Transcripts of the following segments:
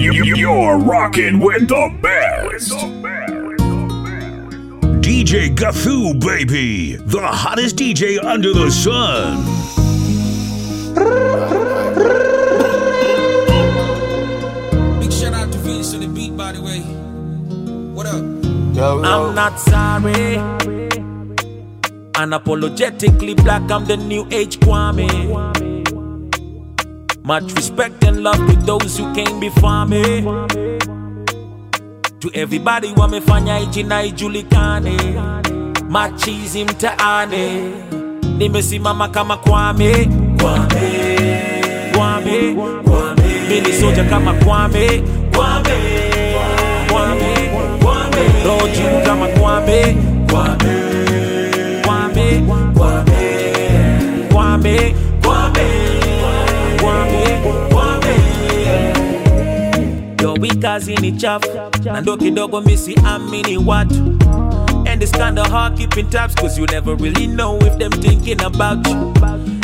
You're rocking with the best. DJ Gathu, baby. The hottest DJ under the sun. Big shout out to Vince on the beat, by the way. What up? I'm not sorry. Unapologetically black, I'm the new age Kwame. Much respect and love to those who came before me. To everybody wamefanya ijina ijulikane, machizi mtaani, nimesimama kama Kwame, Kwame, Kwame, Kwame, mimi soja kama Kwame, Kwame, Kwame, Kwame, roho juu kama Kwame, Kwame, Kwame, Kwame, Kwame, Kwame, We kazi ni chafu na ndo kidogo misi amini watu And it's kinda hard keeping tabs Cause you never really know if them thinking about you.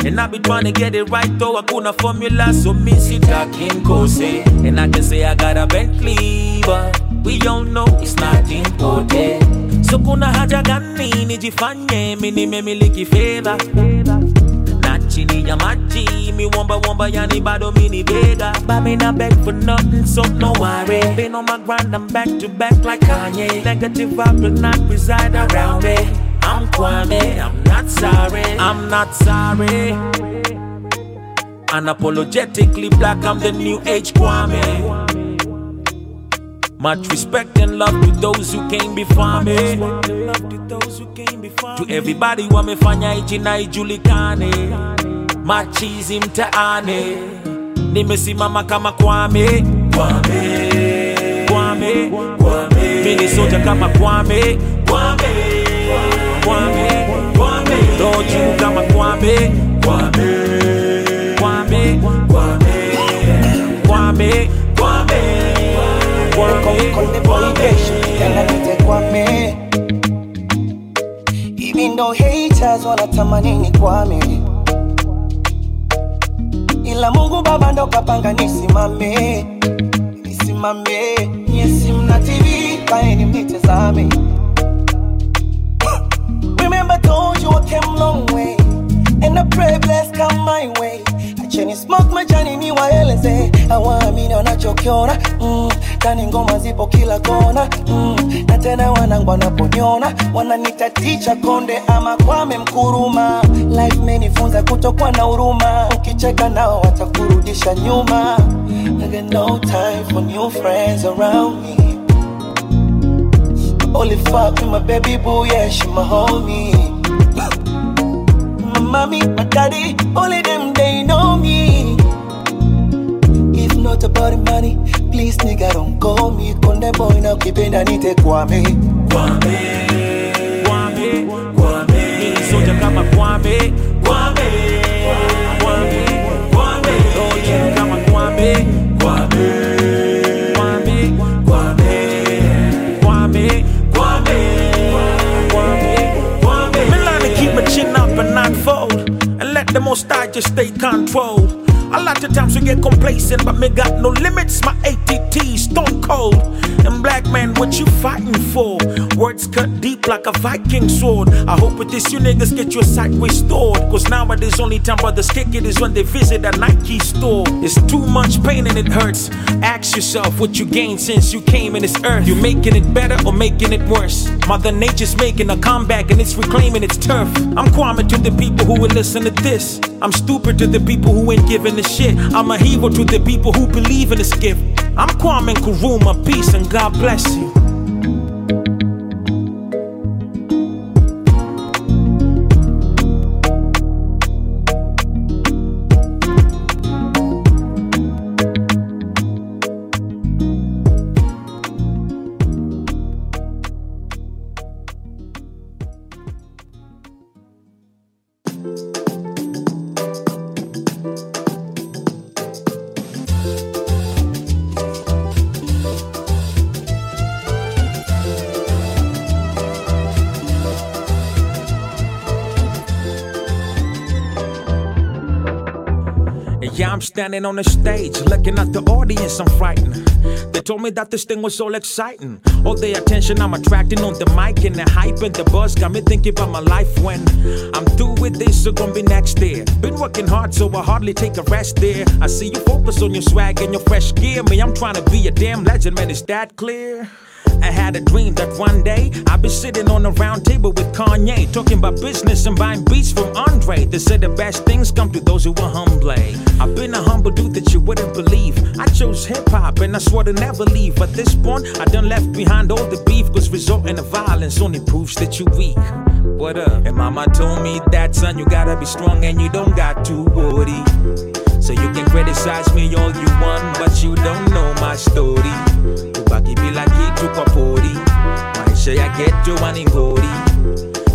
And I be trying to get it right though Hakuna formula so me sit talking kose And I can say I got a Bentley But we all know it's not important. So kuna haja gani nijifanye mi nimemiliki na chini ya maji mi womba womba yani bado mini bega. But me not beg for nothing so no worry. Been on my grind I'm back to back like Kanye. Negative vibe will not reside around me. I'm Kwame I'm not sorry. I'm not sorry. Unapologetically black I'm the new age Kwame. Much respect and love to those who came before me. To everybody wamefanya ijina ijulikane, machizi mtaani, nimesimama kama Kwame, Kwame, Kwame, Kwame, mini soja kama Kwame, Kwame, Kwame, Kwame, doju kama Kwame, Kwame, Kwame, Kwame, Kwame, Kwame. Kwame. Even though haters wanatamani ni kwame Ila Mungu baba ndo kapanga nisimame. Nisimame. Nyesi TV, kaeni mnitazame. Remember told you I came long way. And I pray bless come my way. Acheni smoke majani ni waeleze Hawaamini wanachokiona. Mm, Kani ngoma zipo kila kona. Mm, Na tena wanangu wanaponyona Wananita ticha konde ama kwame mkuruma. Life menifunza kutokuwa na huruma. Ukicheka nao watakurudisha nyuma. My mommy, my daddy, only them they know me. Not about the money, please nigga don't call me. Konde boy na ukipenda nite kwame. Kwame, Kwame, Kwame, mimi soja kama Kwame, Kwame, Kwame, Kwame, roho juu kama Kwame, Kwame, Kwame, Kwame, Kwame, Kwame, Kwame, Kwame. Me learn to keep my chin up and not and let the most I just stay controlled. A lot of times we get complacent, but me got no limits. My ATT stone cold. And black man, what you fighting for? Words cut deep like a Viking sword. I hope with this you niggas get your sight restored. Cause nowadays only time brothers kick it is when they visit a Nike store. It's too much pain and it hurts. Ask yourself what you gained since you came in this earth. You making it better or making it worse? Mother Nature's making a comeback and it's reclaiming its turf. I'm Kwame to the people who will listen to this. I'm stupid to the people who ain't giving a shit. I'm a hero to the people who believe in this gift. I'm Kwame Nkrumah, peace and God bless you. Standing on the stage, looking at the audience, I'm frightened. They told me that this thing was all exciting. All the attention I'm attracting on the mic and the hype and the buzz got me thinking about my life when I'm through with this, so gonna be next there. Been working hard, so I hardly take a rest there. I see you focus on your swag and your fresh gear. Me, I'm trying to be a damn legend, man, is that clear? I had a dream that one day I'd be sitting on a round table with Kanye, talking about business and buying beats from Andre. They said the best things come to those who are humble. I've been a humble dude that you wouldn't believe. I chose hip hop and I swore to never leave. But this point, I done left behind all the beef, cause resorting to violence only proves that you weak. What up? And mama told me that son, you gotta be strong and you don't got to worry. So you can criticize me all you want, but you don't know my story. Tubaki bila kitu kwa pori, maisha ya ghetto waningori.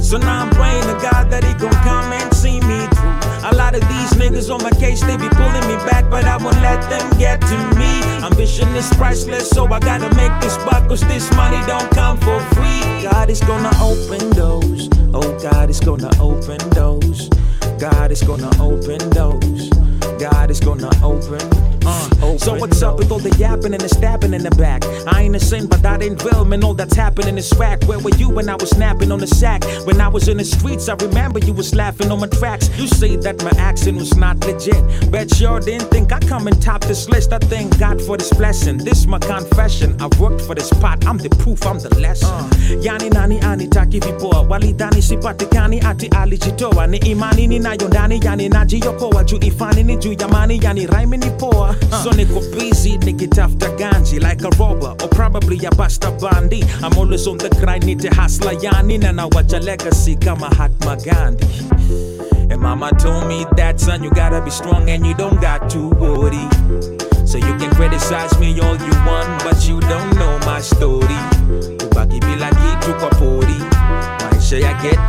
So now I'm praying to God that he gon' come and see me through. A lot of these niggas on my case, they be pulling me back, but I won't let them get to me. Ambition is priceless, so I gotta make this buck, cause this money don't come for free. God is gonna open doors. Oh, God is gonna open doors. God is gonna open doors. God is gonna open. Uh, so what's up with all the yapping and the stabbing in the back? I ain't a saint, but that ain't real, man. All that's happening is whack. Where were you when I was snapping on the sack? When I was in the streets, I remember you was laughing on my tracks. You say that my accent was not legit. Bet sure didn't think I come and top this list. I thank God for this blessing. This my confession. I worked for this pot. I'm the proof, I'm the lesson. Yani nani anitaki vipoa, walidhani sipatikani ati alijitoa. Ni imani ninayo ndani, yani najiokoa juu ifani ni juu ya mani, yani rhyme ni poa. So niko busy nikitafuta ganji like a robber or probably a basta bandi. I'm always on the grind, need to hustler yani na nawacha legacy kama Mahatma Gandhi. And mama told me that son, you gotta be strong and you don't got to worry. So you can criticize me all you want, but you don't know my story. Tubaki bila kitu kwa pori, maisha ya ghetto.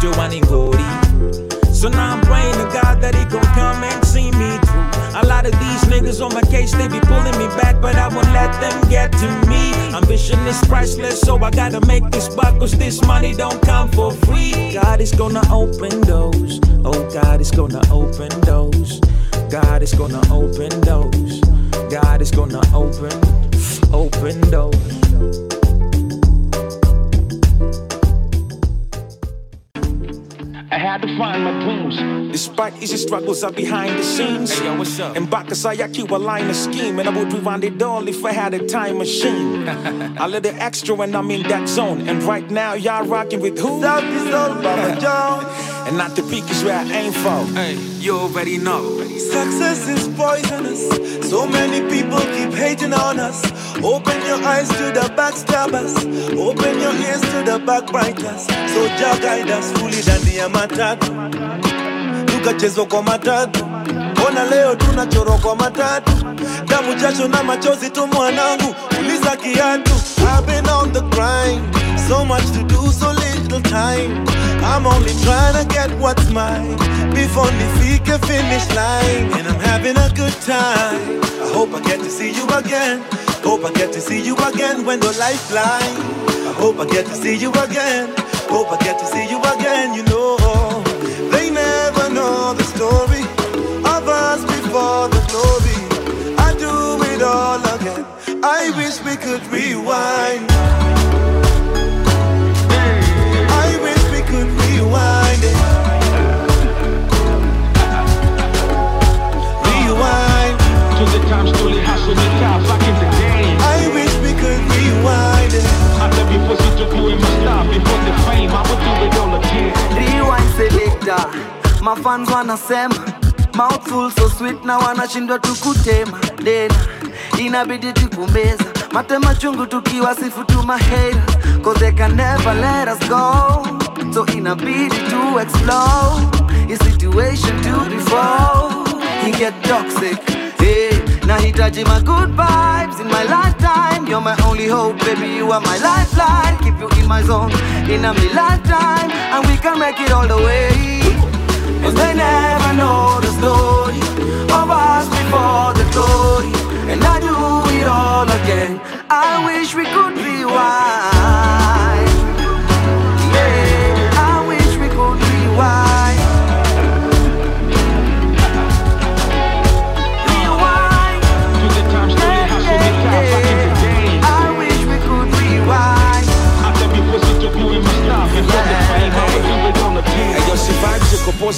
So now I'm praying to God that he gon' come and see me through. A lot of these niggas on my case, they be pulling me back, but I won't let them get to me. Ambition is priceless, so I gotta make this buck, cause this money don't come for free. God is gonna open doors. Oh, God is gonna open doors. God is gonna open doors. God is gonna open, open doors. Had to find my dreams. Despite easy struggles are behind the scenes. Hey, yo, what's up? And Bakasaya keep a line of scheme. And I would rewind it all if I had a time machine. I let it extra when I'm in that zone. And right now, y'all rocking with who? South is all Baba Jones. And not the peak is where I aim for. Hey, you already know. Success is poisonous. So many people keep hating on us. Open your eyes to the backstabbers. Open your ears to the backbiters. So Jah guide us fully ndani ya matatu. Tukachezwa kwa matatu. Ona leo tunachorwa kwa matatu. Damu, jasho na machozi tu mwanangu. Uliza kiatu. I've been on the grind. So much to do, so little time. I'm only trying to get what's mine before nifike finish line. And I'm having a good time. I hope I get to see you again. Hope I get to see you again when the lifeline. I hope I get to see you again. Hope I get to see you again. You know, they never know the story of us before the glory. I do it all again. I wish we could rewind. Selector mafans wanasema mouthful so sweet na wanashindwa tukutema dena inabidi tukumbeza matema chungu tukiwa sifu tu mahera cause they can never let us go. So inabidi to explore. His situation to before he get toxic. Hey, nahitaji my good vibes in my lifetime you're my only hope baby you are my lifeline keep you in my zone in a me lifetime and we can make it all the way Cause they never know the story of us before the glory. And I do it all again. I wish we could rewind.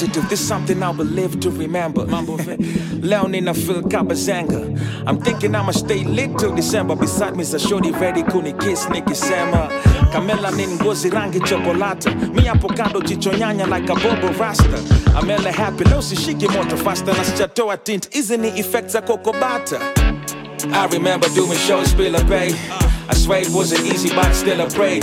Do this something I will live to remember. Leo nina feel kabazanga. I'm thinking I'ma stay lit till December. Beside me is a shorty ready kuni kiss nikisema. Kamela ni ngozi rangi chokolata. Mi hapo kando jicho nyanya like a bobo rasta. Amela happy leo sishiki moto faster na sijatoa tint. Hizi ni effects za kokobata. I remember doing shows, Spill a Bay. I swear it wasn't easy, but still I prayed.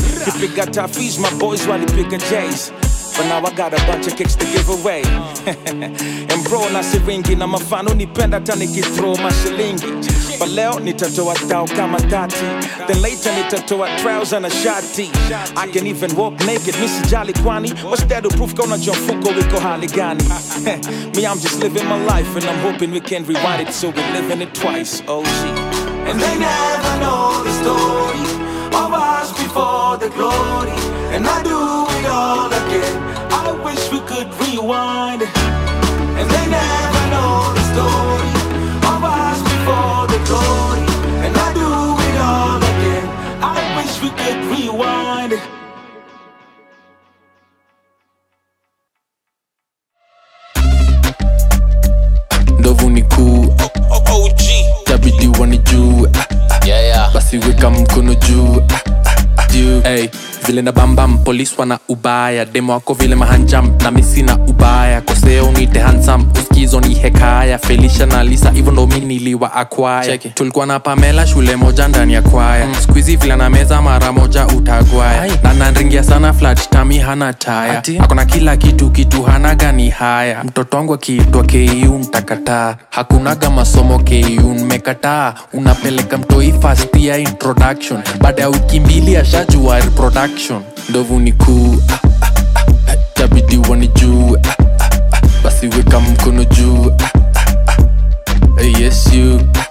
Got toughies, my boys while picking J's. But now I got a bunch of kicks to give away. and bro, na siringi na mafano nipenda hata nikithrow mashilingi. But leo nitatoa tao kama tati. Then later nitatoa trouser na shati. I can even walk naked, misi jali kwani. What's that proof kona mfuko wiko hali gani? Me, I'm just living my life and I'm hoping we can rewind it so we're living it twice. Oh shit. And they never know the story of us before the glory. And I do it all again. I wish we could rewind. And they never know the story of us before the glory. And I do it all again. I wish we could rewind. ndovu ni kuu tabidi wanijue Yeah, yeah. basi weka mkono juu juu hey, vile na bambam polis wana ubaya. Demo wako vile mahanjam na misi na ubaya. Koseo nite hansam uskizo ni hekaya. Felisha na lisa hivyo ndo mi niliwa akwaya tulikuwa na pamela shule moja ndani ya kwaya. Mm. skuizi vile na meza mara moja utagwaya. Na nanringia sana flat tami hana taya. Akona kila kitu kitu hana gani haya. Mtoto wangu akiitwa ku ntakataa hakunaga masomo ku mmekataa unapeleka mtoi fast ya introduction. Baada ya wiki mbili ashajua reproduction ndovu ni kuu ah, ah, ah, tabidi wanijue ah, ah, ah, basi weka mkono juu. Ah, ah, ah, yes you. Ah, ah,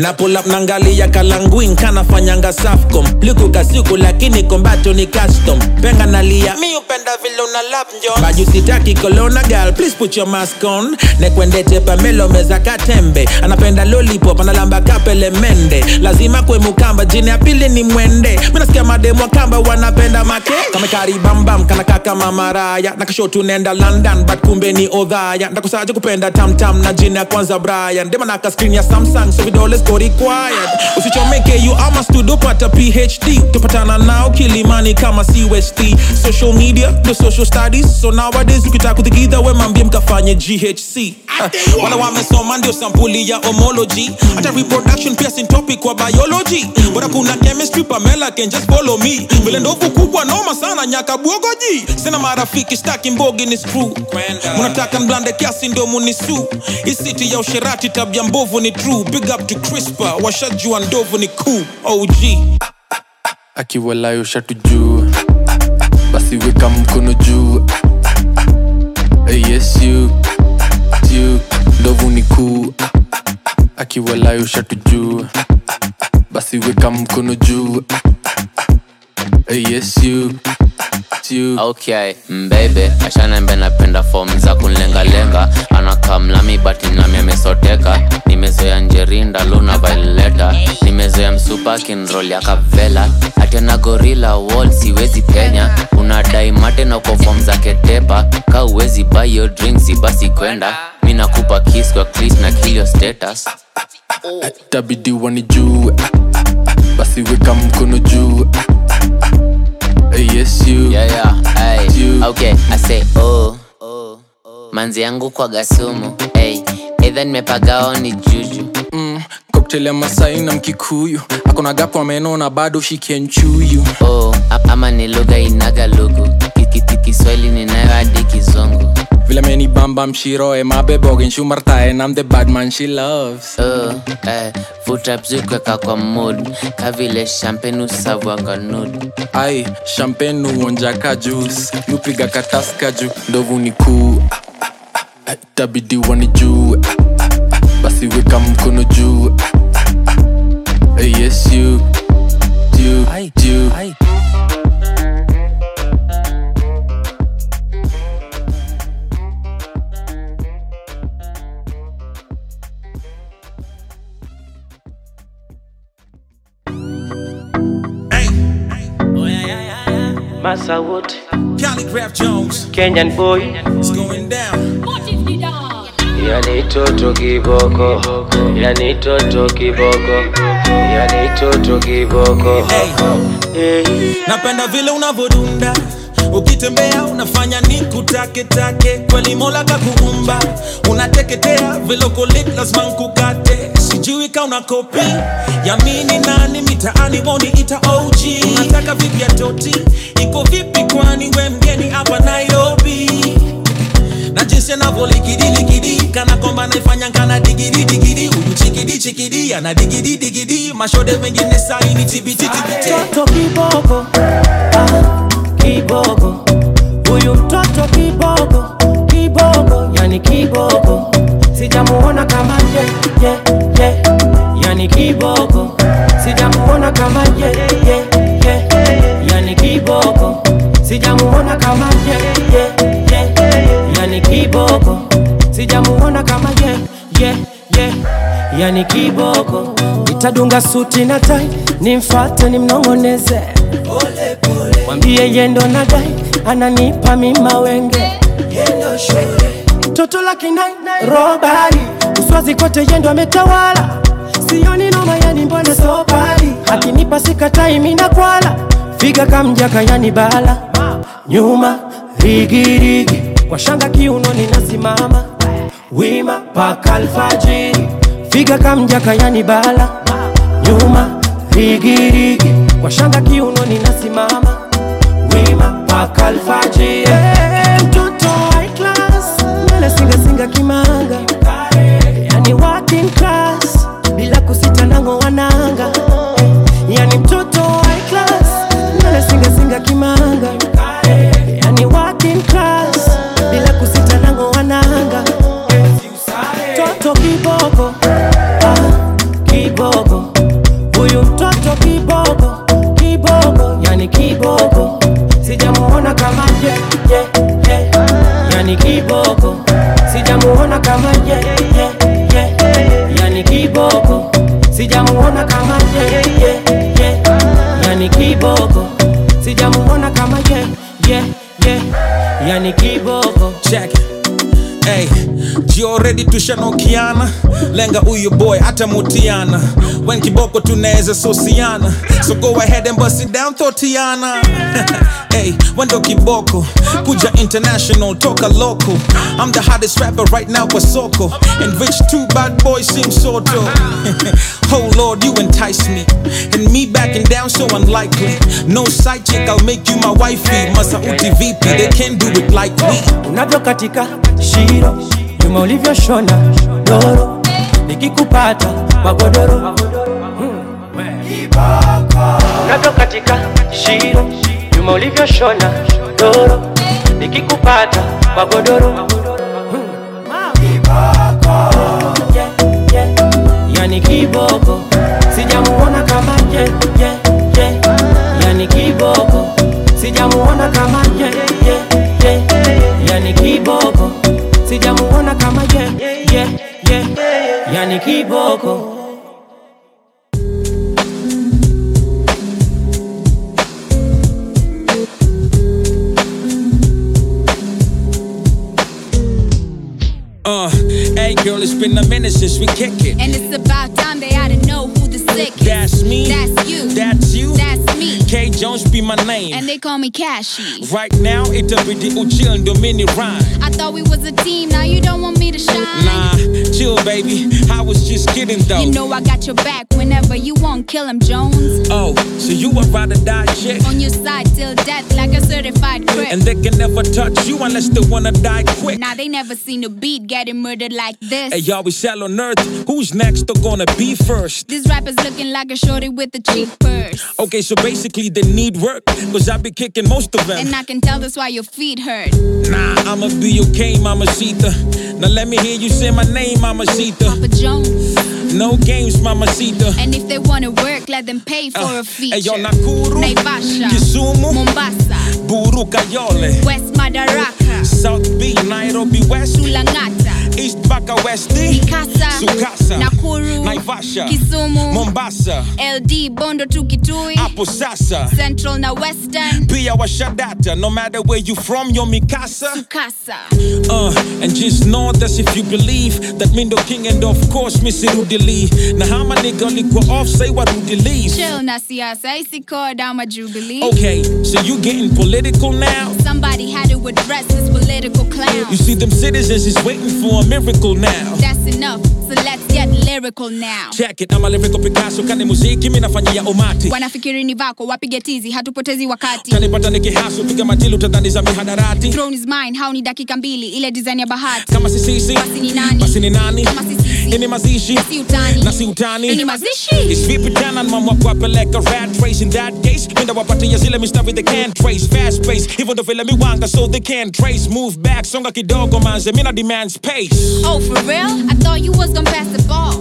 na pull up nangalia kalanguin kanafanyanga safcom. Liku kasiku lakini kombato ni custom. Penga nalia. Mi upenda vile una lap kolona gal please put your mask on. Nekwendete pamelo meza katembe. Anapenda lollipop analamba kapele mende. Lazima kwe mukamba jini ya pili ni mwende. Minasikia mademu wa kamba wanapenda make. Kamekaribambam kanakaka mamaraya nakasho nenda london but kumbe ni odhaya. Ndakusaje kupenda tamtam na jini ya kwanza brian. Demanaka skrin ya samsung so vidole siko required. Usichomeke you ama studio pata phd tupatana nao kilimani kama cust social media the social studies. So nowadays ukitaka kuthikidha we mambie mkafanye ghc wala wamesoma ndio sampuli ya homology. Hata reproduction pia sintopi kwa biology. Bora kuna chemistry pamela can just follow me. Vile ndovu kubwa noma sana nyaka bwogoji sina marafiki staki mbogi ni screw. Munataka mblande kiasi ndio munisu. Isiti ya usherati tabia mbovu ni true. Big up to crispa washajua ndovu ni cool og akiwalayo shatu juu basi weka mkono juu. Yes you ndovu ni kuu akiwalayo shatu juu basi weka mkono juu. Yes you okay mbebe ashanembe napenda fom za kunlengalenga anakaa mlami bati nami amesoteka. Nimezoea njerinda luna vaileta nimezoea msupakinrol ya kavela hatena gorila wall siwezi penya. Unadai mate na uko fomu za ketepa. Ka uwezi bayo drinks basi kwenda. Mi nakupa kis kwa clis na kilio status. Tabidi wanijue. Basi weka mkono juu yes you. Yeah, yeah, Hey. You. okay i say oh manzi yangu kwa gasumu hey, Either nimepagao ni juju. Mm, cocktail ya masai na mkikuyu. Akona gapo ameno na bado shikenchuyu. Oh, ama ni lugha inaga lugu Kiswahili ninayo hadi Kizungu. Vile meni bamba mshiroe mabebogin nam the bad she loves. Uh, eh, vuta kwa mood. Ka vile shampenu savwaka nud ai shampenu uonjaka jus nupiga kataska juu ndovu ni kuu ah, ah, juu. Basi weka mkono juu. Ah, ah, ah, yes you Kenyan boy, It's going down. yani toto kiboko, yani toto kiboko, yani toto kiboko. Hey. Napenda vile unavodunda ukitembea unafanya ni kutaketake, kweli mola kakuumba unateketea vile lazima nkukate sijui ka una kopi yamini nani mitaani woni ita og unataka vipi ya iko vipi kwani we mgeni hapa nairobi? Na jinsi anavyolikidiliki kana kwamba naifanya kana digidi digidi. Huyu chikidi chikidi ana digidi digidi. Mashode mengine saini tibiti tibiti. Mtoto kiboko ah, kiboko huyu mtoto kiboko kiboko yani kiboko sijamuona kama je, je, je, yani kiboko, sijamuona kama je, je, je, yani kiboko, sijamuona kama je, je, je, yani kiboko, sijamuona kama je, je, je, yani kiboko, nitadunga suti na tai, nimfuate nimnongoneze. Pole mwambie yendo na dai, ananipa mimawenge yendo shule toto la kinai robari uswazi kote yendo ametawala. Sioni noma yani mbona sobari. Akinipa sikatai mina kwala. Figa kamjaka yani bala. Nyuma rigirigi kwa shanga kiunoni nasimama wima paka alfajiri. Figa kamjaka yani bala. Nyuma rigirigi kwa shanga kiunoni nasimama wima paka alfajiri nywele singa kimanga. Yani working class bila kusita nango wananga. Yani mtoto wa class na singa singa kimanga. Yani working class bila kusita nango wananga. Toto kiboko ah, kiboko huyu mtoto kiboko kiboko yani kiboko sijamuona kama ye, ye, ye. yani kiboko sijamuona kama ye, ye, ye. yani kiboko sijamuona kama ye, ye, ye. yani kiboko sijamuona kama ye, ye, ye. yani kiboko check. Hey, jio ready tushanokiana lenga uyu boy atamutiana wen kiboko tunaweza sosiana so go ahead and bust it down thotiana hey, wendo kiboko. Kuja international toka local. I'm the hottest rapper right now kwa soko. And which two bad boys sing soto oh lord you entice me. And me backing down so unlikely. No side chick i'll make you my wifey. Masauti vipi they can't do it like we unavyokatika shiro nyuma ulivyoshona doro nikikupata kwa godoro unavyokatika shiro vyuma ulivyoshona doro, nikikupata magodoro yani kiboko, sijamuona kama je je je, yani kiboko, sijamuona kama je je je, yani kiboko, sijamuona kama je je je, yani kiboko. Uh, hey girl, it's been a minute since we kick it. And it's about time they ought to know who the sick is. That's me. That's you. That's you. That's me. K Jones be my name. And they call me Cashy. Right now, it's itabidi uchill ndo mini rhyme. I thought we was a team, now you don't want me to shine. Nah, chill baby. I was just kidding though. You know I got your back whenever you want, kill him Jones. Oh, so you a ride or die chick? On your side till death, like a certified crip. And they can never touch you unless they wanna die quick. Now they never seen a beat getting murdered like this. Hey, y'all, we sell on earth. Who's next or gonna be first? This rapper's looking like a shorty with a cheap purse. Okay, so basically they need work, cause I be kicking most of them. And I can tell that's why your feet hurt. Nah, I'ma be okay, Mama Sita. Now let me hear you say my name, Mama Sita. Papa Jones. No games, Mama Sita. And if they wanna work, let them pay for Uh, a feature. Nakuru, Naivasha, Kisumu, Mombasa, Buru Kayole. West Madaraka, South B, Nairobi West, Sulangata, East Baka West Mikasa, Sukasa, Nakuru, Naivasha, Kisumu, Mombasa, LD, Bondo tu Kitui, Hapo Sasa, Central na Western, pia washadata. No matter where you from, you're Mikasa. Sukasa. Uh, and just know that if you believe that Mindo King and of course Lee. Now how my nigga go off say what leave. Chill na siasa, isikoda ama Jubilee. Okay, so you getting political now? Somebody had to address this political You see them citizens is waiting for a miracle now. That's enough, so let's get lyrical now. Check it, I'm a lyrical Picasso, kani muziki mi nafanyia umati. Wanafikiri ni vako, wapige tizi, hatupotezi wakati. Kanipata piga tadhani za mihadarati. Throne is mine, hao ni dakika mbili, ile design ya bahati. Kama sisi, Basi ni nani? basi ni nani? Kama si sisi, Ini mazishi, si utani. utani. Ini mazishi. It's vipi tena mama kuwapeleka rat race in that case Minda wapatia zile mistari they can't trace Fast pace, hivyo ndo vile miwanga so they can't trace Move back, songa kidogo manze, mina demand space Oh, for real? I thought you was gonna pass the ball.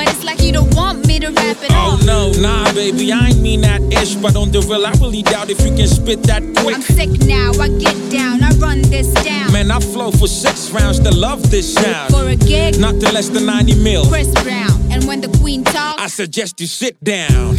But it's like you don't want me to rap it Oh no, nah baby, I ain't mean that ish But on the real, I really doubt if you can spit that quick I'm sick now, I get down, I run this down. Man, I flow for six rounds to love this sound For a gig, Nothing less than 90 mil Chris Brown. And when the queen talks, I suggest you sit down.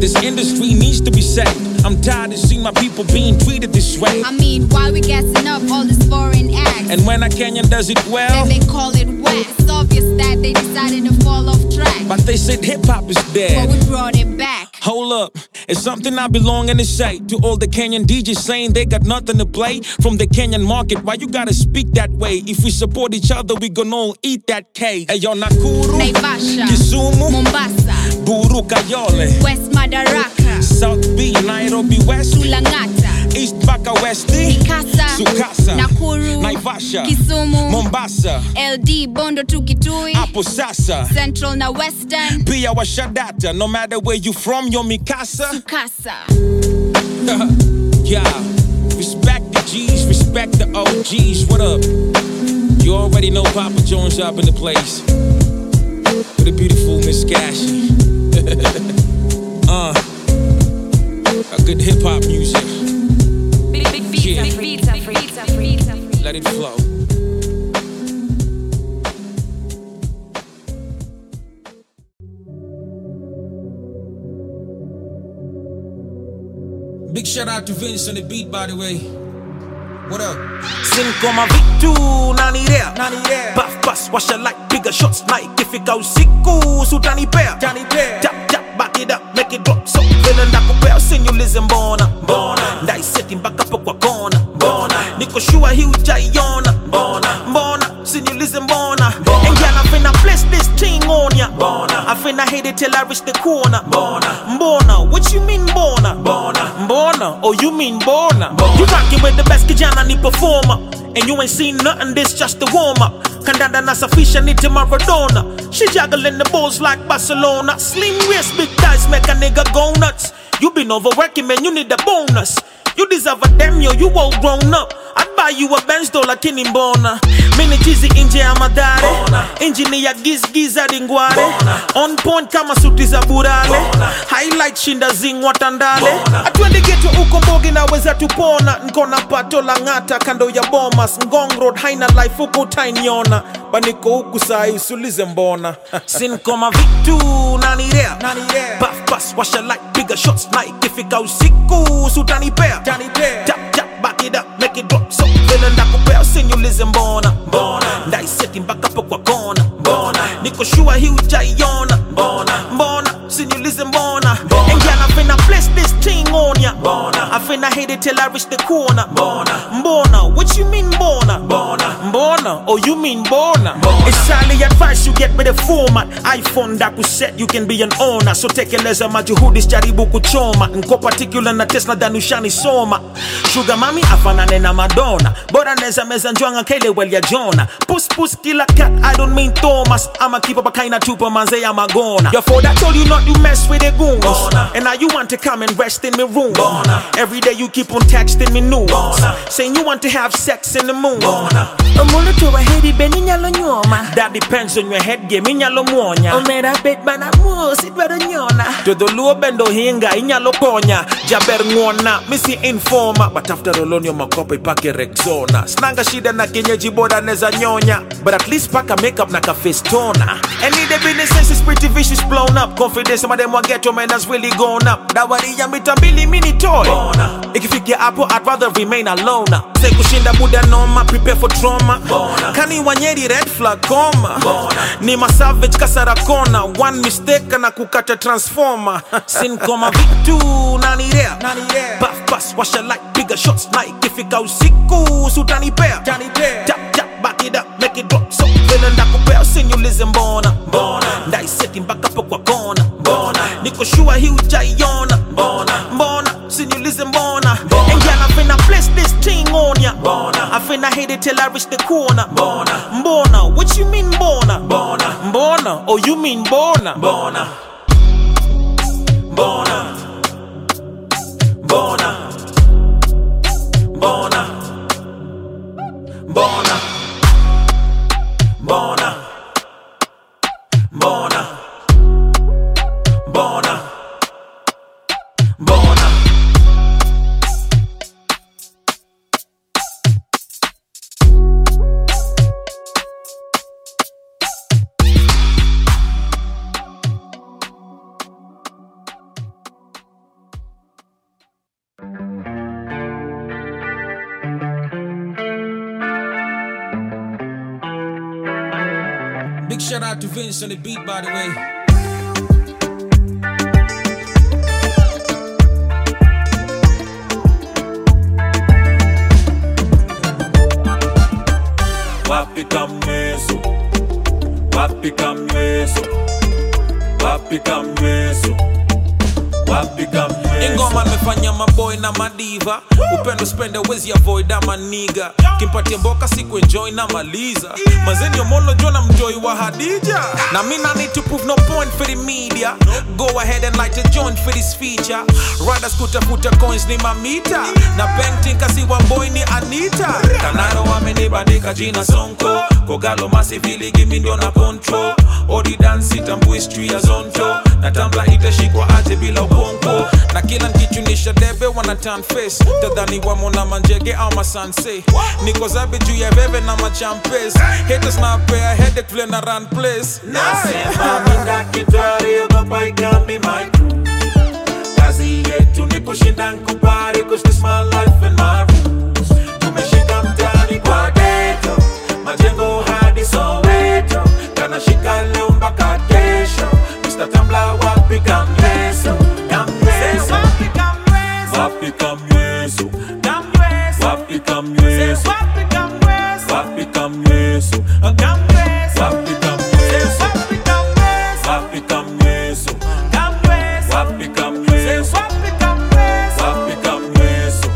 This industry needs to be saved. I'm tired of seeing my people being treated this way. I mean, why we gassing up all this foreign acts? And when a Kenyan does it well, Then they call it wet. It's obvious that they decided to fall off track. but they said hip hop is dead. But we brought it back. Hold up, it's something I belonging to say to all the Kenyan DJs saying they got nothing to play from the Kenyan market. Why you gotta speak that way? If we support each other, we gonna all eat that cake. Hey yo, Nakuru, Naivasha, Kisumu, Mombasa, Buru Kayole, West Madaraka, South B, Nairobi West, Sulangata, East Baka West D, Mikasa, Sukasa, Nakuru, Naivasha, Kisumu, Mombasa, LD, Bondo tu Kitui, Hapo Sasa, Central na Western, pia washadata. No matter where you from, you're Mikasa. Sukasa. yeah, respect the G's, respect the OGs. What up? You already know Papa Jones up in the place. With a beautiful Miss Cashy. uh, a good hip hop music. Yeah. Let it flow. Big shout out to Vince on the beat, by the way. What up? Sinkoma vitu nanidea Puff pass washa like bigger shots like ikifika usiku sutanipea Tap tap back it up make it drop so vile ndakupea usinyulize mbona ndaiseti mpaka po kwa kona niko shua hii ujaiona mbona usinyulize mbona and girl I finna place this thing on ya. Bona. I finna hit it till I reach the corner. Bona. Mbona what you mean mbona mbona oh you mean mbona you rocking with the best kijana ni performer and you ain't seen nothing this just the warm up kandanda nasafisha nite maradona she juggling the balls like barcelona. Slim waist big thighs make a nigga go nuts. You been overworking man you need a bonus you deserve a damn yo you all grown up. I'd buy you a Benz though lakini mbona? Mini chizi nje ya madhare injini ya gizgiz dingware on point kama suti za burale. Highlight shinda zingwa tandale. Atwende geto uko mbogi naweza tupona. Nkona pato la ng'ata kando ya bomas. Ngong road haina life huku utainiona baniko huku sai usulize mbona. Sinkoma vitu nanidea pafpas washa like bigger shots. Like ifika usiku sutanipea Johnny Depp Tap tap back it up make it drop. So Vile ndakupea usiniulize mbona. Mbona? Ndaiseti mpaka po kwa kona. Mbona? Niko sure hii utaiona Mbona? Mbona? Usiniulize mbona. Mbona? Ingia na fina play. On ya I finna hit it till I reach the corner. Bona. mbona what you mean mbona mbona oh you mean mbona it's highly advice you get with the format. iphone dakuset you can be an owner. So take a lesson, tekeleza majuhudi jaribu kuchoma nko particular na tesla danushani soma. Sugar mami afanane na madonna. Bora neza meza njwanga kele well ya jona pus pus killer cat i don't mean thomas. I'ma keep up a kind of tupa manze ya magona your father told you not to mess with the goons. And now you want to come and rest in my room every day you keep on texting texting me news saying you want to have sex in the moon. Omulo to wahedi beni nyalo nyoma That depends on your head game, inyalo muonya. Omera bet mana mos idwaro nyona To the low bendo hinga, inyalo ponya. Jaber ngona, misi informa. But after olonyo makopa ipake Rexona. Snanga shida na kienyeji boda neza nyonya. But at least paka makeup na ka face toner. And in the business is pretty vicious blown up. Confidence some of them want get your man has really gone up. Dawari ya mitambili mini toy. Ikifikia hapo I'd rather remain alone. Se kushinda buda noma, prepare for trauma. Kani wanyeri red flag. Ni masavage kasara kona. One mistake na kukata transformer. Sin koma vitu nanirea. Puff pass, washa like bigger shots like ifika usiku sutanipea. Tap back it up, make it drop. So vile ndakupea usinyulize mbona. mbona ndaiseti mpaka po kwa kona. Niko shua hii ujaiona. Mbona mbona. And girl, I finna place this thing on ya. I finna hit it till I reach the corner. Mbona, what you mean mbona? Mbona, oh you mean bona? Mbona. Mbona. Vince on the beat, by the way. Maboy na madiva. Upendo spende wezi avoid ama niga kimpatie mboka siku enjoy na maliza. Mazeni omono jona mjoi wa hadija. Na mina need to prove no point for the media. Go ahead and light a joint for this feature. Riders kutafuta coins ni mamita. Na painting kasi wa boy ni anita. Kanaro wamenibandika jina sonko. Kogalo masivili gimi ndio na control. Odi dance itambui street ya zonto na tambla itashikwa aje bila ubongo, na kila nkichunisha debe wana turn face. Tadhani wamo na manjege au masanse. Niko zabe juu ya veve na machampes. Haters na pea headache vile na run place. Nasema mina kitari ogopa ikami my crew Kazi yetu ni kushinda nkubari, Cause this my life and my rules. Tumeshika Wapika Yesu. Wapika Yesu. Wapika Yesu. Wapika Yesu. Wapika Yesu.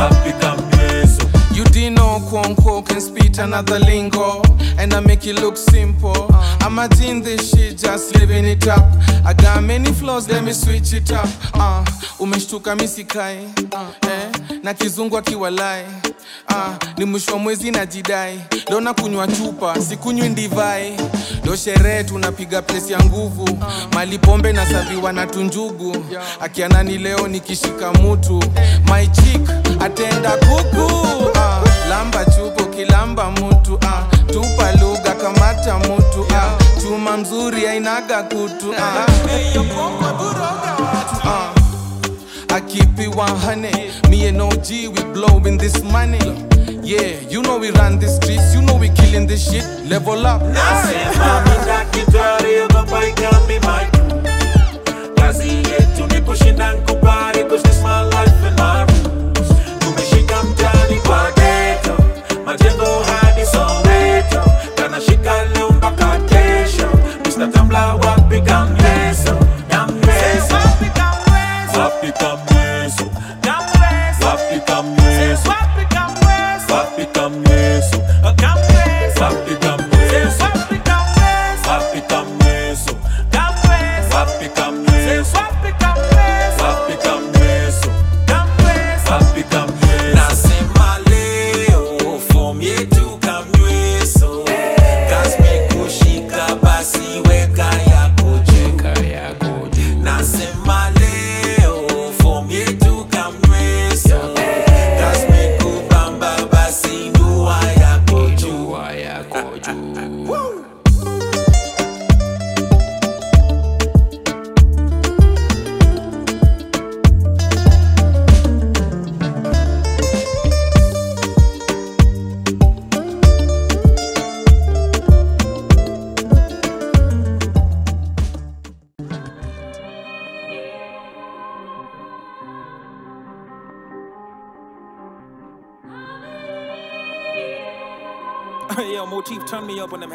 Wapika Yesu. You didn't know Kwonko can spit another lingo, and I make it look simple. Imagine this shit, just living it up. I got many flaws, let me switch it up. Uh, Umeshtuka misikai uh, eh, Na kizungu akiwalai uh, Ni mwisho wa mwezi na jidai. Leo na kunywa chupa, sikunywi ndivai. Leo sherehe tunapiga pesi ya nguvu. Mali pombe na saviwa na tunjugu. Akianani leo nikishika mutu. My chick atenda kuku. Ah, lamba chupo kilamba mutu. Ah, tupa lugha kamata mutu ah, chuma mzuri ainaga kutu ah, ah, I keep it 100 Me and OG we blowing this money. Yeah, you know we run the streets You know we killing this shit. Level up. Kazi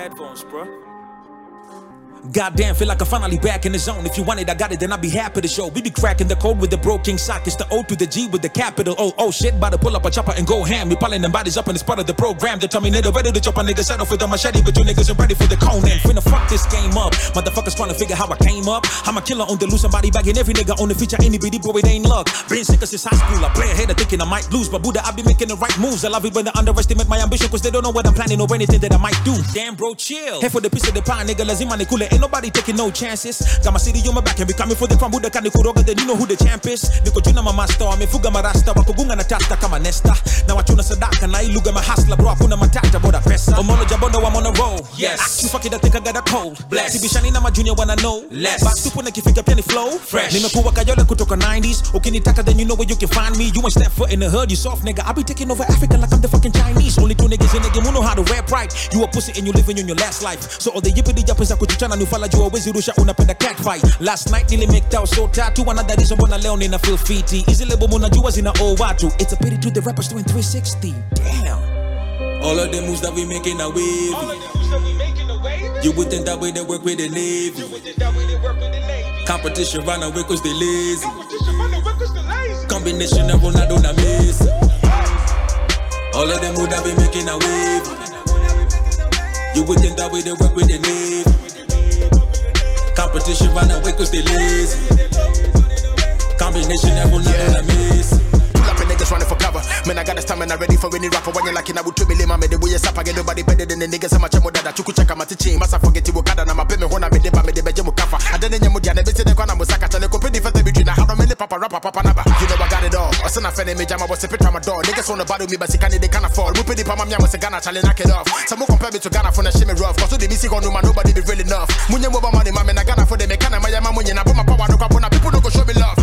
headphones, bro. Goddamn, feel like I'm finally back in the zone. If you want it, I got it, then I'll be happy to show. We be cracking the code with the broken sock. It's the O to the G with the capital O. Oh shit, about to pull up a chopper and go ham. We piling them bodies up and it's part of the program. They tell me nigga ready to chop a nigga set off with a machete, but you niggas ain't ready for the Conan. Finna fuck this game up. Motherfuckers trying to figure how I came up. I'm a killer on the loose, somebody bagging every nigga on the feature. Any bitty boy, it ain't luck. Been sick since high school. I play ahead of thinking I might lose, but Buddha, I be making the right moves. I love it when they underestimate my ambition, cause they don't know what I'm planning or anything that I might do. Damn, bro, chill. Head for the piece of the pie, nigga. Lazima ni kule. Ain't nobody taking no chances. Got my city on my back and we coming for the crown. Buddha kani kuroga, then you know who the champ is. Niko juna mamasta, wamefuga marasta, wakugunga na tasta kama nesta. Na wachuna sadaka, na iluga mahasla, bro, hakuna matata, boda pesa. Omolo jabondo, I'm on a roll. Yes. You fuck it, I think I got a cold. Bless. Sibishani na majunior wanna know. Less. Backstupu na kifika pia ni flow. Fresh. Nimekuwa kayole kutoka 90s. Ukinitaka, then you know where you can find me. You ain't step foot in the hood, you soft nigga. I be taking over Africa like I'm the fucking Chinese. Only two niggas in the game who know how to rap right. You a pussy and you living in your last life. So all the yippity yappers za kuchuchana nufala juu hawezi rusha unapenda cat fight. Last night nilimake out so tatu another reason mbona leo nina feel fiti. Hizi lebo munajua zina owe watu. It's a pity to the rappers doing 360. Damn. All of the moves that we making a wave. You would think that way they work with the Navy. Competition run away cause they lazy. Combination of Ronaldo and Messi. All of them would have been making a wave. You would think that way they work with the Navy. Competition run away cause they lazy. Combination of Ronaldo and Messi. Pull and running for cover. Man, I got the stamina ready for any rapper. When you're like, I would to me, lima, me the way you sap, I get nobody better than the niggas. I'm a chemo that I took check my teaching. Massa forget you, Wakada, I'm a payment when I made the bammy, the Bejamu Kafa. I didn't know Mudia, never said the Kwana Musaka, and the company for the between. I had a minute, Papa, Rapper, Papa, Naba. You know, I got it all. I a fan in me, Jama was a pit my door. Niggas on the bottom, me, but they can't, they can't afford. Whooping the Pama was a Ghana, challenge, knock it off. Some more compare me to Ghana for the shimmy rough. Cause the BC on nobody be really enough. Munye Moba money, man, I Ghana for the mechanic, my Yama Munye, I put my power, no people don't go show me love.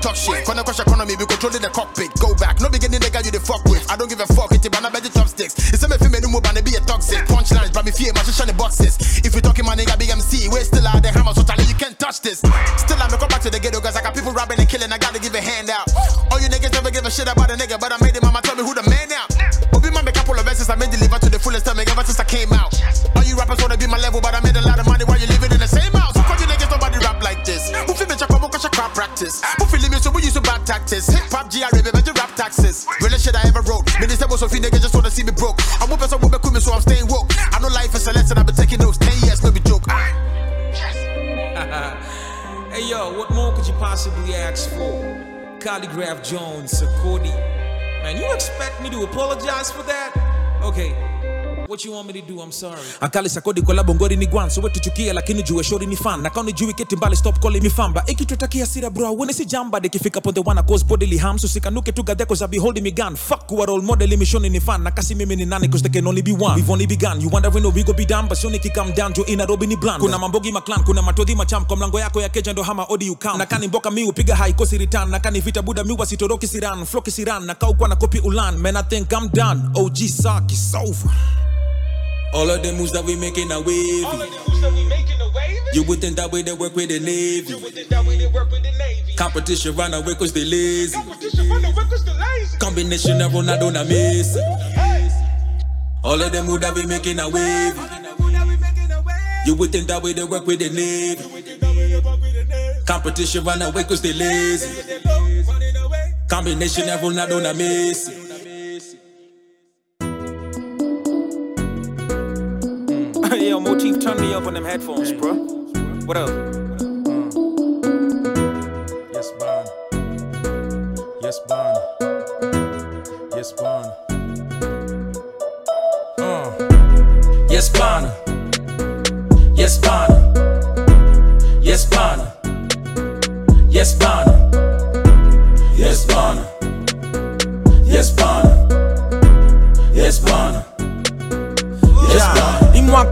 Talk shit. Kona crush economy, we controlling the cockpit. Go back, no beginning nigga you the fuck with. I don't give a fuck, it's about the chopsticks. It's a me film no move and be a toxic. Punchlines, but me fear, my shiny boxes. If you talking my nigga big MC, we're still out there, hammer, so tell you can't touch this. Still I'm come back to the ghetto, cause I got people robbing and killing, I gotta give a hand out. All you niggas never give a shit about a nigga, but I made it, mama tell me who the man now. Obi man, make a couple of verses, I made deliver to the fullest time, ever since I came out. Possibly ask for? Khaligraph Jones, Sakodi. Man, you expect me to apologize for that? Okay. What you want me to do? I'm sorry. Akali sakodi kwa labo ngori ni gwan so wetu chukia lakini jue shori ni fan. Na kauni jui keti mbali stop calling me famba. Ikitutakia sira bro wene si jamba dekifika ponde wana cause bodily harm so sikanuke tu gadeko za be me gun. Fuck kuwa role model imishoni ni fan. Na kasi mimi ni nani cause they can only be one. We've only begun. You wonder when we go be done but sioni come down to Nairobi ni bland kuna mambogi maklan kuna matodhi macham kwa mlango yako ya keja ndo hama odi you come. na kani mboka mi upiga haikosi return. Na kani vita buda mi wasitoroki siran floki siran. Na kau kwa na kopi ulan. Man I think I'm done. OG Saki it's over All of the moves that we making a wave. You would think that way they work with the Navy. Competition run away cause they lazy. Combination of Ronaldo and Messi. All of them moves that we making a wave. You would think that way they work with the Navy. Competition run away cause they lazy. Combination of Ronaldo and Messi. Motif, turn me up on them headphones, bro. What up?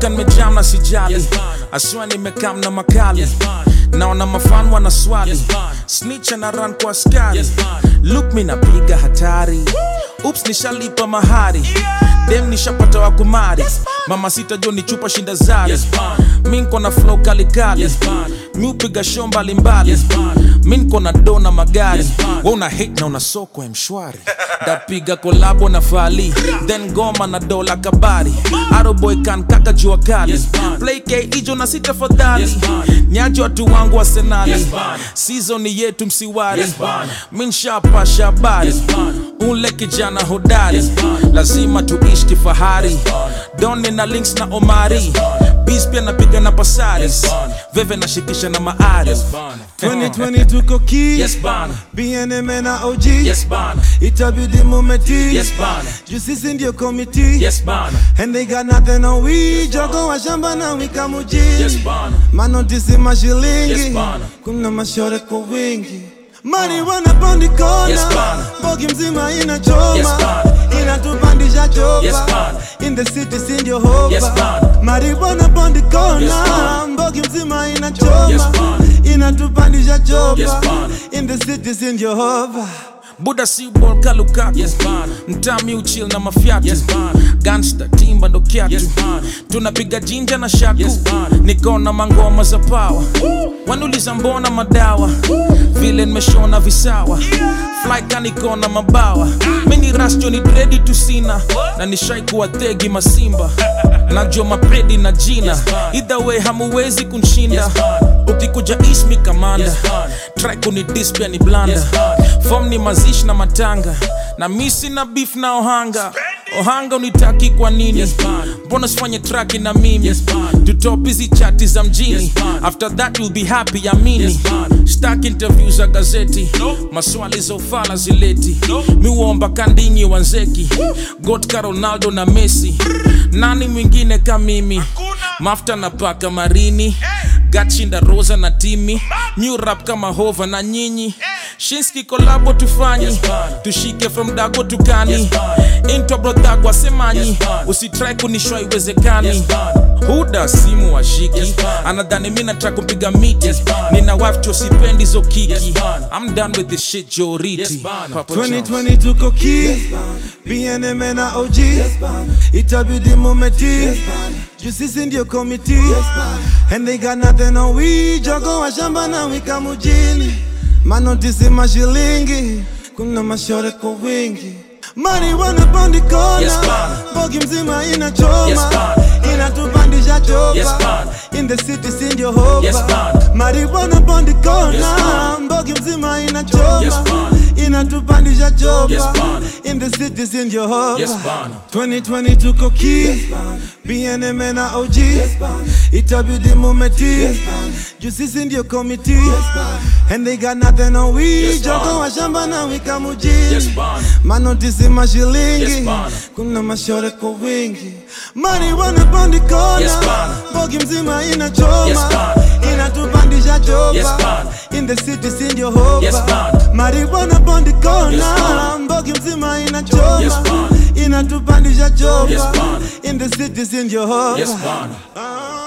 Mwaka nimejam na sijali. Aswa nimekaa na makali. Naona mafan wana swali. Snitch na run kwa askari look mi napiga hatari. Ups nishalipa mahari dem nishapata wa kumari mama sita jo ni chupa shinda zari mi nko na flow kalikali mi upiga show mbalimbali mi nko na do na magari we una hit na una soko ya mshwari ndapiga kolabo na fali then goma na dola kabari aroboy kan kaka jua kali play k ijo na sita fadhali nyaji watu wangu wa senali sizoni yetu msiwari mi nshapasha habari ule kijana hodari lazima tuishi kifahari. Doni na links na omari. Bis pia napiga na pasaris. Veve nashikisha na maari 2020 tuko ki. Yes, bnm na og Yes, itabidi mumeti. Yes, juu sisi ndio komiti. Yes, and they got nothing on we. Jogo wa shamba na wika mujini Yes, manotisi mashilingi Yes, kuna mashore kwa wingi mani wanapondi kona Yes, bogi mzima inachoma Yes, inatupandisha chopa Yes, in the city sindio hopa Yes, bana. marijuana pondi kona Yes, mbogi mzima inachoma Yes, inatupandisha chopa Yes, in the city sindio hopa buda si bol kalukaku yes, mtami uchil na mafyatu yes, gansta timba ndo kyatu yes, tunapiga jinja na shaku. Yes, nikona mangoma za pawa wanuliza mbona madawa? Vile nimeshona visawa. Flyka nikona mabawa. Mini rastio ni dredi tusina na nishai kuwa thegi masimba. Najua mapredi na jina. Either way hamuwezi kunshinda ukikuja ismi kamanda. Try kunidis pia ni blanda. Fom ni mazishi na matanga. Na misi na beef na ohanga. Ohanga unitaki kwa nini? Mbona sifanye traki na mimi? Tutop hizi chati za mjini after that you'll be happy amini stak interview za gazeti. Maswali za ufala zileti. Miuomba kandinyi wanzeki gotka ronaldo na messi. Nani mwingine ka mimi? Mafta na paka marini gachinda rosa na timi new rap kama hova na nyinyi shinski kolabo tufanyi tushike from dago tukani intwa brodhagwa semanyi usitrai kunishwa iwezekani huda simu washiki anadhani mi nataka kumpiga miti nina wafcho sipendi zo kiki I'm done with this shit joriti 2020 tuko ki bnm na og itabidi mumeti juu sisi ndio komiti and they got nothing on we. Jogo wa shamba na wika mujini. Manotisi mashilingi kuna mashore kwa wingi. Mani wanapondi kona Yes, bogi mzima inachoma Yes, inatupandisha chopa. Yes, in the city sindio hopa. Yes, bana. marijuana pondi kona Yes, bogi mzima inachoma Yes. Inatupandisha chopa Yes, in the cities in hopa Yes, 2020 tuko ki bnm na og itabidi mumeti juu sisi ndio komiti and they got nothing on we Yes, jogo wa shamba na wika mujini Yes, manotisi mashilingi Yes, kuna mashore kwa wingi mani wanapondi kona Yes, bogi mzima inachoma Yes. Inatupandisha chopa Yes, in the city sindio hopa Yes, marijuana pondi kona Yes, bana. mbogi mzima inachoma Yes, bana. inatupandisha Yes, bana. in the city Yes, bana. Ah. Yes,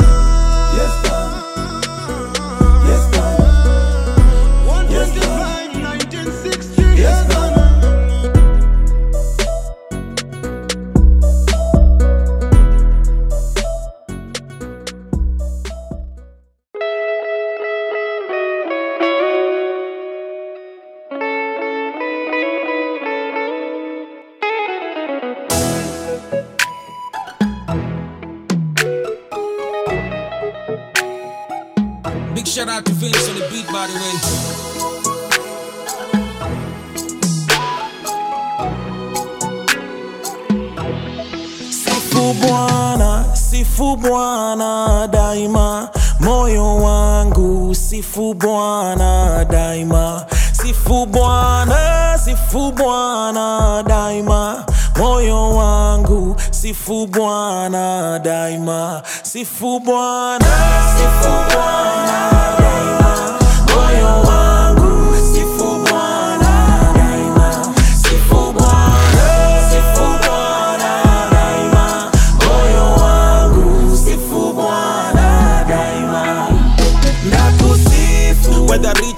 Big shout out to Vince on the beat, by the way. Sifu Bwana, sifu Bwana daima, moyo wangu sifu Bwana daima, sifu Bwana, sifu Bwana daima, moyo wangu sifu Bwana daima, sifu Bwana, sifu Bwana daima,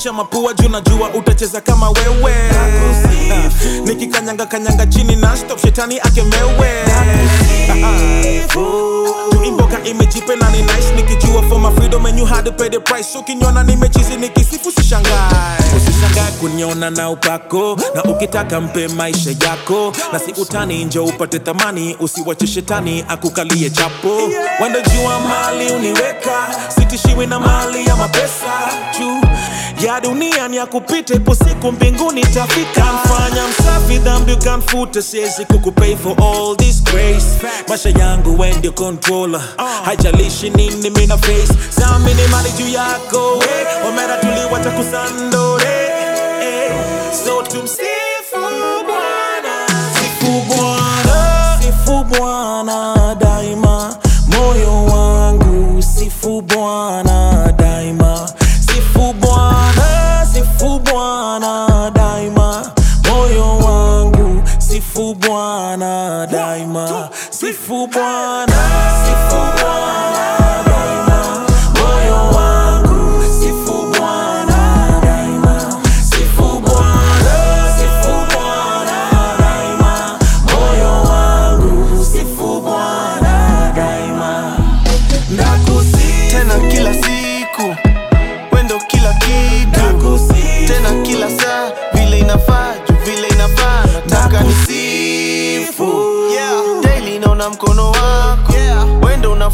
richa mapua juu najua utacheza kama wewe. Nikikanyanga kanyanga chini na stop shetani akemewe tuimboka imejipe na ni nice nikijua for my freedom and you had to pay the price. Ukiniona nimechizi nikisifu sishangae. Usishangae kuniona na upako na ukitaka mpe maisha yako. Na si utani nje upate thamani usiwache shetani akukalie chapo. Wendo jua mali uniweka sitishiwi na mali ya mapesa. Juu ya dunia ni ya kupita ipo siku mbinguni tafika mfanya msafi dhambi ukanfuta siwezi kukupay for all this grace. Maisha yangu we ndio controller. Haijalishi nini mina face. Samini mali juu yako we omera tuliwacha kusandore so tumsifu bwana sifu bwana sifu bwana sifu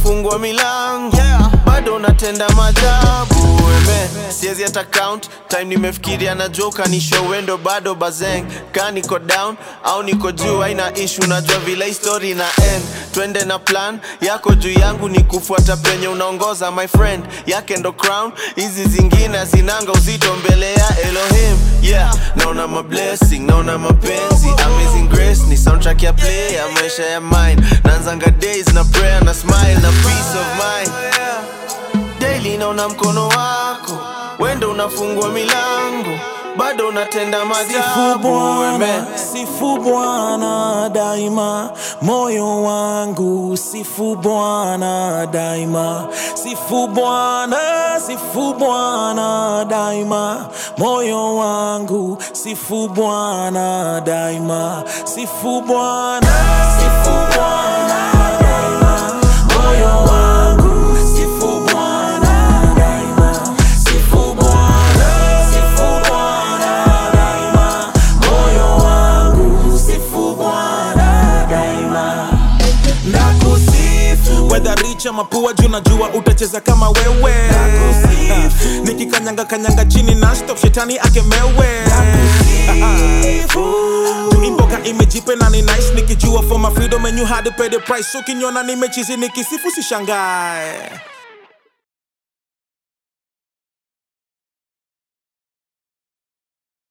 nafungwa milango yeah. Bado natenda majabu eme siezi hata count. Time nimefikiria najua ukanisho wendo bado bazeng. Ka niko down au niko juu aina ishu najua vile histori na end. Twende na plan yako juu yangu ni kufuata penye unaongoza my friend. Yake ndo crown hizi zingine zinanga uzito mbele ya elohim. Yeah naona mablessing naona mapenzi amazing grace ni soundtrack ya play ya maisha ya mine. Naanzanga days na prayer na smile na peace of mind daily naona mkono wako wendo unafungua milango bado unatenda Bwana, sifu Bwana daima, moyo wangu sifu Bwana daima, sifu Bwana, sifu Bwana daima, moyo wangu sifu Bwana daima, sifu Bwana, sifu Bwana whether mapua juu najua utacheza kama wewe. Nikikanyanga kanyanga chini na stop shetani akemewe. Tuimboka imejipe na ni nice nikijua for my freedom and you had to pay the price. Ukiniona nimechizi nikisifu sishangae.